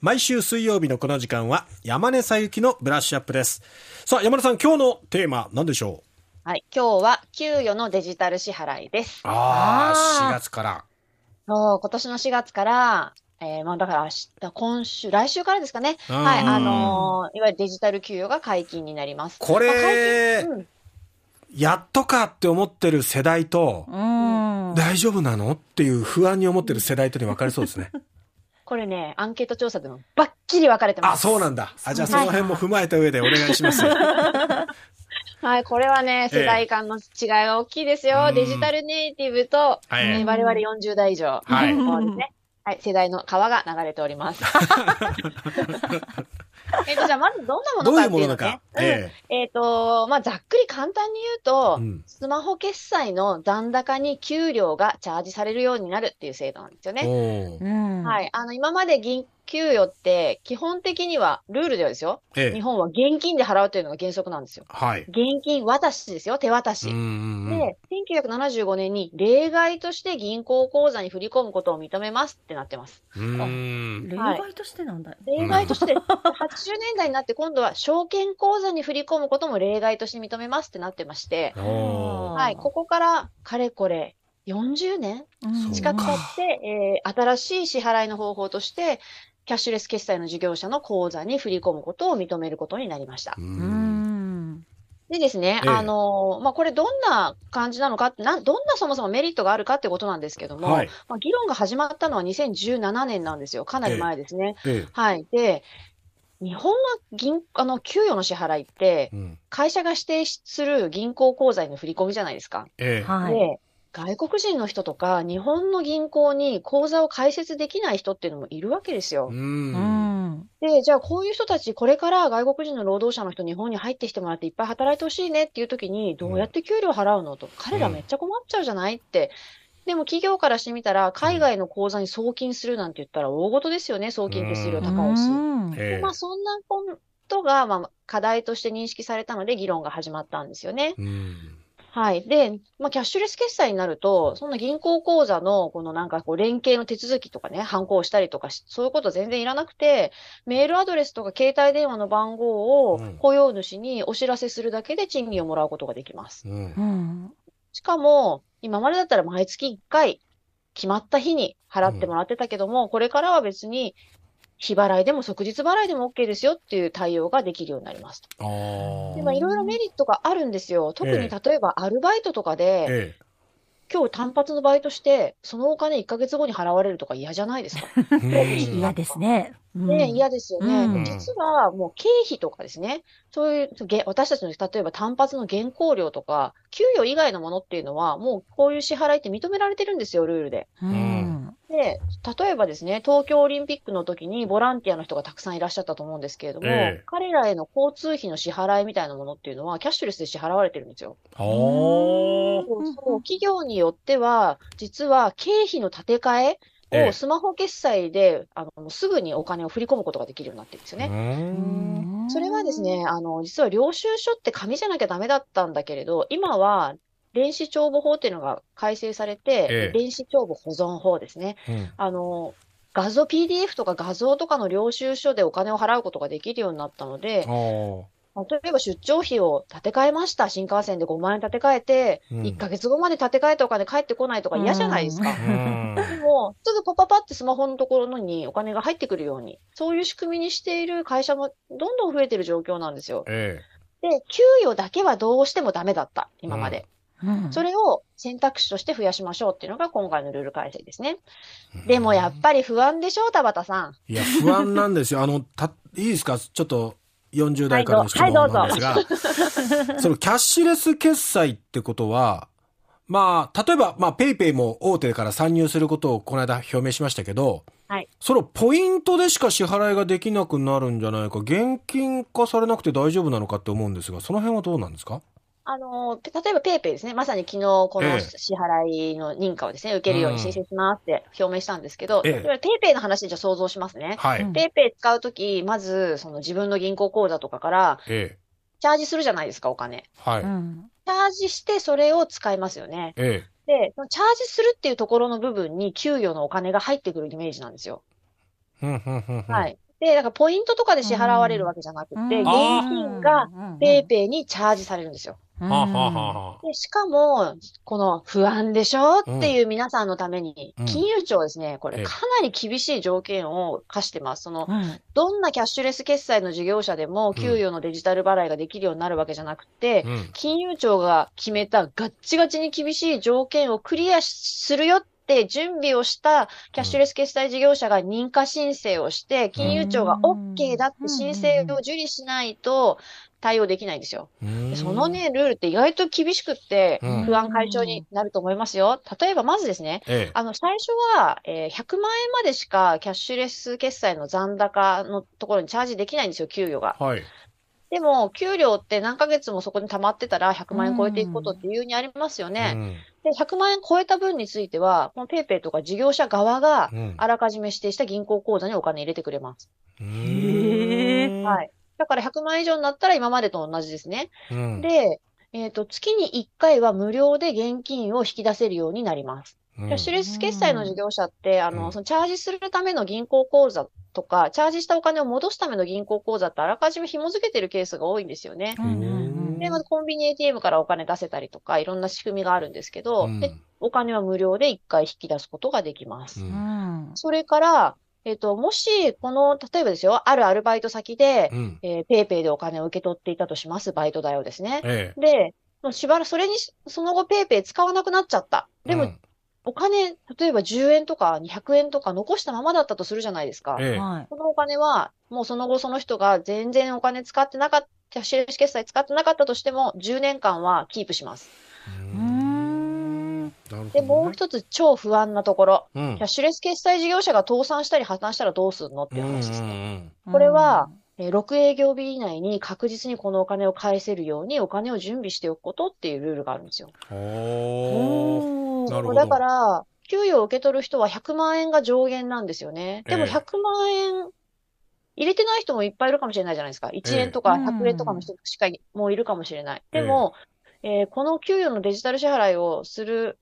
毎週水曜日のこの時間は山根さゆきのブラッシュアップです。さあ、山根さん、今日のテーマ、何でしょう？はい。今日は給与のデジタル支払いです。ああ、あー4月から。そう、今年の4月から、えー、まあだから明日、今週、来週からですかね。うんはい。あのーいわゆるデジタル給与が解禁になります。こまあ解れ、禁うんやっとかって思ってる世代と、うん。大丈夫なの？っていう不安に思ってる世代とに分かれそうですね。これね、アンケート調査でもバッキリ分かれてまあ、す。そうなんだ。あ、じゃあその辺も踏まえた上でお願いします。はい。これはね、世代間の違いが大きいですよ。うんデジタルネイティブと、はいえー我々40代以上。はいね。はい。世代の川が流れております。えっと、じゃあまずどんなもどうのかっていうのねいうものなのか。。ええっ、と、まあ、ざっくり簡単に言うと、うんスマホ決済の残高に給料がチャージされるようになるっていう制度なんですよえね。はいい。あの、今まで銀、給与って、基本的には、ルールではですよ。ええ日本は現金で払うというのが原則なんですよ。はい。現金渡しですよ、手渡し。で、1975年に例外として銀行口座に振り込むことを認めますってなってます。例外としてなんだ。例外として、80年代になって今度は証券口座に振り込むことも例外として認めますってなってまして、はい、ここからかれこれ40年うん近く経って、えー新しい支払いの方法として、キャッシュレス決済の事業者の口座に振り込むことを認めることになりましたう。。うんん。でですね、ええあのーまあ、これどんな感じなのかってな、どんなそもそもメリットがあるかってことなんですけども、はい。まあ、議論が始まったのは2017年なんですよ。かなり前ですね。ええはい。で、日本の銀、あの、給与の支払いって、うん会社が指定する銀行口座への振り込みじゃないですか。ええはい。で、外国人の人とか、日本の銀行に口座を開設できない人っていうのもいるわけですよう。。うんん。で、じゃあこういう人たち、これから外国人の労働者の人、日本に入ってきてもらっていっぱい働いてほしいねっていう時に、どうやって給料払うのと、彼らめっちゃ困っちゃうじゃないって。でも企業からしてみたら、海外の口座に送金するなんて言ったら大事ですよね、送金手数料高いし。まあそんなことが、まあ課題として認識されたので議論が始まったんですよね。うんはい。で、まあ、キャッシュレス決済になると、そんな銀行口座の、このなんかこう、連携の手続きとかね、反抗したりとかし、そういうこと全然いらなくて、メールアドレスとか携帯電話の番号をうん雇用主にお知らせするだけで賃金をもらうことができます。うんうん。しかも、今までだったら毎月1回、決まった日に払ってもらってたけども、これからは別に、日払いでも即日払いでも OK ですよっていう対応ができるようになります。で、まあ、いろいろメリットがあるんですよ。特にええ例えばアルバイトとかで、え今日単発のバイトして、そのお金1ヶ月後に払われるとか嫌じゃないですか。えうん嫌ですね。ね、嫌ですよね。うんで実はもう経費とかですね、そういう、げ私たちの例えば単発の原稿料とか、給与以外のものっていうのは、もうこういう支払いって認められてるんですよ、ルールで。うん。で、例えばですね、東京オリンピックの時にボランティアの人がたくさんいらっしゃったと思うんですけれども、ええ。彼らへの交通費の支払いみたいなものっていうのは、キャッシュレスで支払われてるんですよ。そうそう。企業によっては、実は経費の立て替えええ。をスマホ決済で、あの、すぐにお金を振り込むことができるようになってるんですよね。うん。それはですね、あの、実は領収書って紙じゃなきゃダメだったんだけれど、今は、電子帳簿法っていうのが改正されて、ええ電子帳簿保存法ですね。うんあの、画像、PDF とか画像とかの領収書でお金を払うことができるようになったので例えば出張費を立て替えました。新幹線で5万円立て替えて、うん1ヶ月後まで立て替えたお金返ってこないとか嫌じゃないですか。うんでも、すぐパパパってスマホのところにお金が入ってくるように、そういう仕組みにしている会社もどんどん増えてる状況なんですよ。えで、給与だけはどうしてもダメだった、今まで。うんそれを選択肢として増やしましょうっていうのが今回のルール改正ですね。でもやっぱり不安でしょう、田畑さん。えいや、不安なんですよ。あの、た、いいですか？ちょっと、40代からの質問はいどうなんですが、そのキャッシュレス決済ってことは、まあ、例えば、まあ、ペイペイも大手から参入することをこの間表明しましたけど、はい。そのポイントでしか支払いができなくなるんじゃないか、現金化されなくて大丈夫なのかって思うんですが、その辺はどうなんですか？あの、例えば PayPay ですね。まさに昨日このええ支払いの認可をですね、受けるように申請しますって表明したんですけど、ええ PayPay の話でじゃあ想像しますね。はい。うん PayPay 使うとき、まず、その自分の銀行口座とかから、ええ。チャージするじゃないですか、お金。はい。うんチャージしてそれを使いますよね。えで、そのチャージするっていうところの部分に給与のお金が入ってくるイメージなんですよ。はい。で、だからポイントとかで支払われるわけじゃなくて、うん現あ金がペイペイにチャージされるんですよ。うん。はあ、はあはあはあ、で、しかも、この不安でしょっていう皆さんのためにうん、金融庁はですね、こええ。れかなり厳しい条件を課してます。その、うんどんなキャッシュレス決済の事業者でも、給与のデジタル払いができるようになるわけじゃなくて、うん。金融庁が決めたガッチガチに厳しい条件をクリアするよって準備をしたキャッシュレス決済事業者が認可申請をして、金融庁が OK だって申請を受理しないと対応できないんですよ。そのね、ルールって意外と厳しくってうん、不安解消になると思いますよ。例えばまずですね、ええ。あの、最初は、えー100万円までしかキャッシュレス決済の残高のところにチャージできないんですよ、給与が。はい。でも、給料って何ヶ月もそこに溜まってたら100万円超えていくことっていうにありますよね。うんで、100万円超えた分については、このペイペイとか事業者側がうんあらかじめ指定した銀行口座にお金入れてくれます。うんはい。だから100万円以上になったら今までと同じですね。うんで、えっ、と、月に1回は無料で現金を引き出せるようになります。キャッシュレス決済の事業者って、あうんの、そのチャージするための銀行口座とか、チャージしたお金を戻すための銀行口座ってあらかじめ紐付けてるケースが多いんですよね。で、まずコンビニ ATM からお金出せたりとか、いろんな仕組みがあるんですけど、うんで、お金は無料で1回引き出すことができます。ううんんそれから、えっ、と、もし、この、例えばですよ、あるアルバイト先で、うんえー PayPay でお金を受け取っていたとします、バイト代をですね。ええ。で、もうしばらく、それに、その後 PayPay 使わなくなっちゃった。でも、うんお金、例えば10円とか200円とか残したままだったとするじゃないですか。ええ。はいこのお金は、もうその後その人が全然お金使ってなかった、キャッシュレス決済使ってなかったとしても、10年間はキープします。うんねで、もう一つ超不安なところ。うんキャッシュレス決済事業者が倒産したり破綻したらどうするのっていう話ですうんね。うんこれは、えー6営業日以内に確実にこのお金を返せるようにお金を準備しておくことっていうルールがあるんですよ。だから、給与を受け取る人は100万円が上限なんですよね。でもええ100万円入れてない人もいっぱいいるかもしれないじゃないですか。1円とかええ100円とかの人しかもういるかもしれない。でも、えーこの給与のデジタル支払いをする、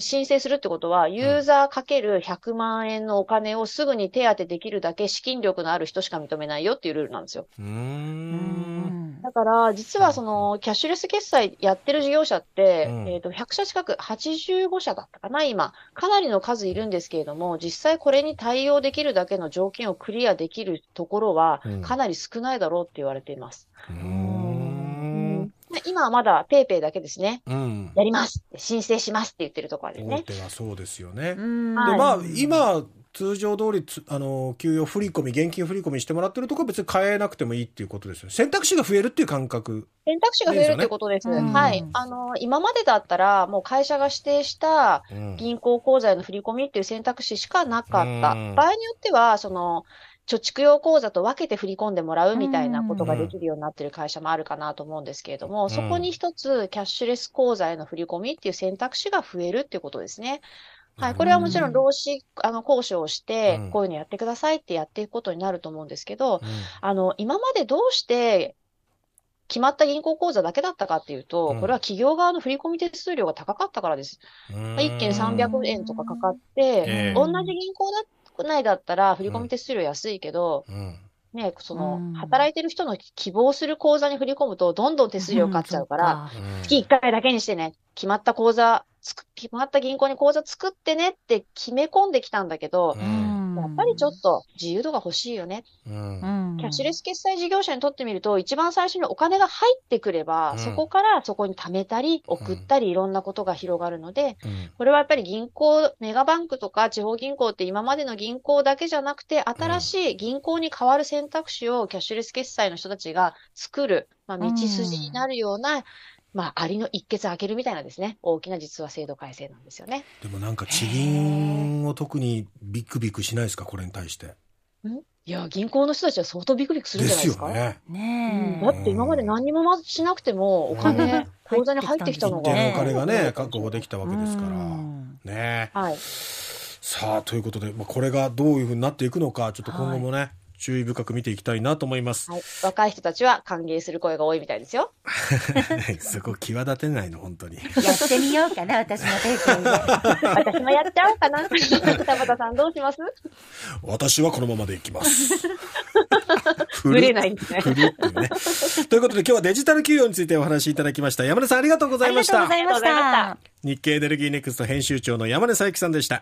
申請するってことは、ユーザーかける100万円のお金をすぐに手当てできるだけ資金力のある人しか認めないよっていうルールなんですよ。だから、実はその、キャッシュレス決済やってる事業者って、うんえっと、100社近く、85社だったかな、今。かなりの数いるんですけれども、実際これに対応できるだけの条件をクリアできるところはうん、かなり少ないだろうって言われています。うーん今はまだペイペイだけですね。うんやります申請しますって言ってるところです大ね。手はそうですよね。でまあ今通常通りつあの給与振り込み現金振り込みしてもらってるとこは別に変えなくてもいいっていうことですよね選択肢が増えるっていう感覚選択肢が増えるってことです。いいですよねはいうん。あの、今までだったら、もう会社が指定したうん銀行口座への振り込みっていう選択肢しかなかった。うん場合によっては、その、貯蓄用口座と分けて振り込んでもらうみたいなことができるようになってる会社もあるかなと思うんですけれども、んそこに一つキャッシュレス口座への振り込みっていう選択肢が増えるっていうことですね。はい。これはもちろん労使、あの、交渉をしてうん、こういうのやってくださいってやっていくことになると思うんですけど、うあの、今までどうして決まった銀行口座だけだったかっていうと、うんこれは企業側の振込手数料が高かったからです。んまあ1件300円とかかかって、ええ同じ銀行だ内だったら振込手数料安いけど、うん。ね、そのうん、働いてる人の希望する口座に振り込むと、どんどん手数料かかっちゃうから、うん。月1回だけにしてね、決まった口座、つく決まった銀行に口座作ってねって決め込んできたんだけど、うんやっぱりちょっと自由度が欲しいよね。うん。キャッシュレス決済事業者にとってみると、一番最初にお金が入ってくれば、うん。そこからそこに貯めたり、送ったり、いろんなことが広がるので、うん。これはやっぱり銀行、メガバンクとか地方銀行って今までの銀行だけじゃなくて、新しい銀行に変わる選択肢をキャッシュレス決済の人たちが作る、まあ、道筋になるような、まあ、ありの一決開けるみたいなですね、大きな実は制度改正なんですよね。でもなんか地銀を特にビクビクしないですか？これに対して。いや、銀行の人たちは相当ビクビクするんでじゃないですか？すよね。ねえ。だって今まで何にもまずしなくても、お金、口座に入ってきたのが。お金がねね確保できたわけですから。うん。ねはい。さあということで、まあ、これがどういうふうになっていくのかちょっと今後もね、注意深く見ていきたいなと思います。はい。若い人たちは歓迎する声が多いみたいですよ。そこ際立てないの、本当に。やってみようかな、私も。私もやっちゃおうかな。田畑さんどうします？私はこのままでいきます。ぶれないですね。ね。ということで今日はデジタル給与についてお話しいただきました。山根さんありがとうございました。ありがとうございまたし。日経エネルギーネクスト編集長の山根佐伯さんでした。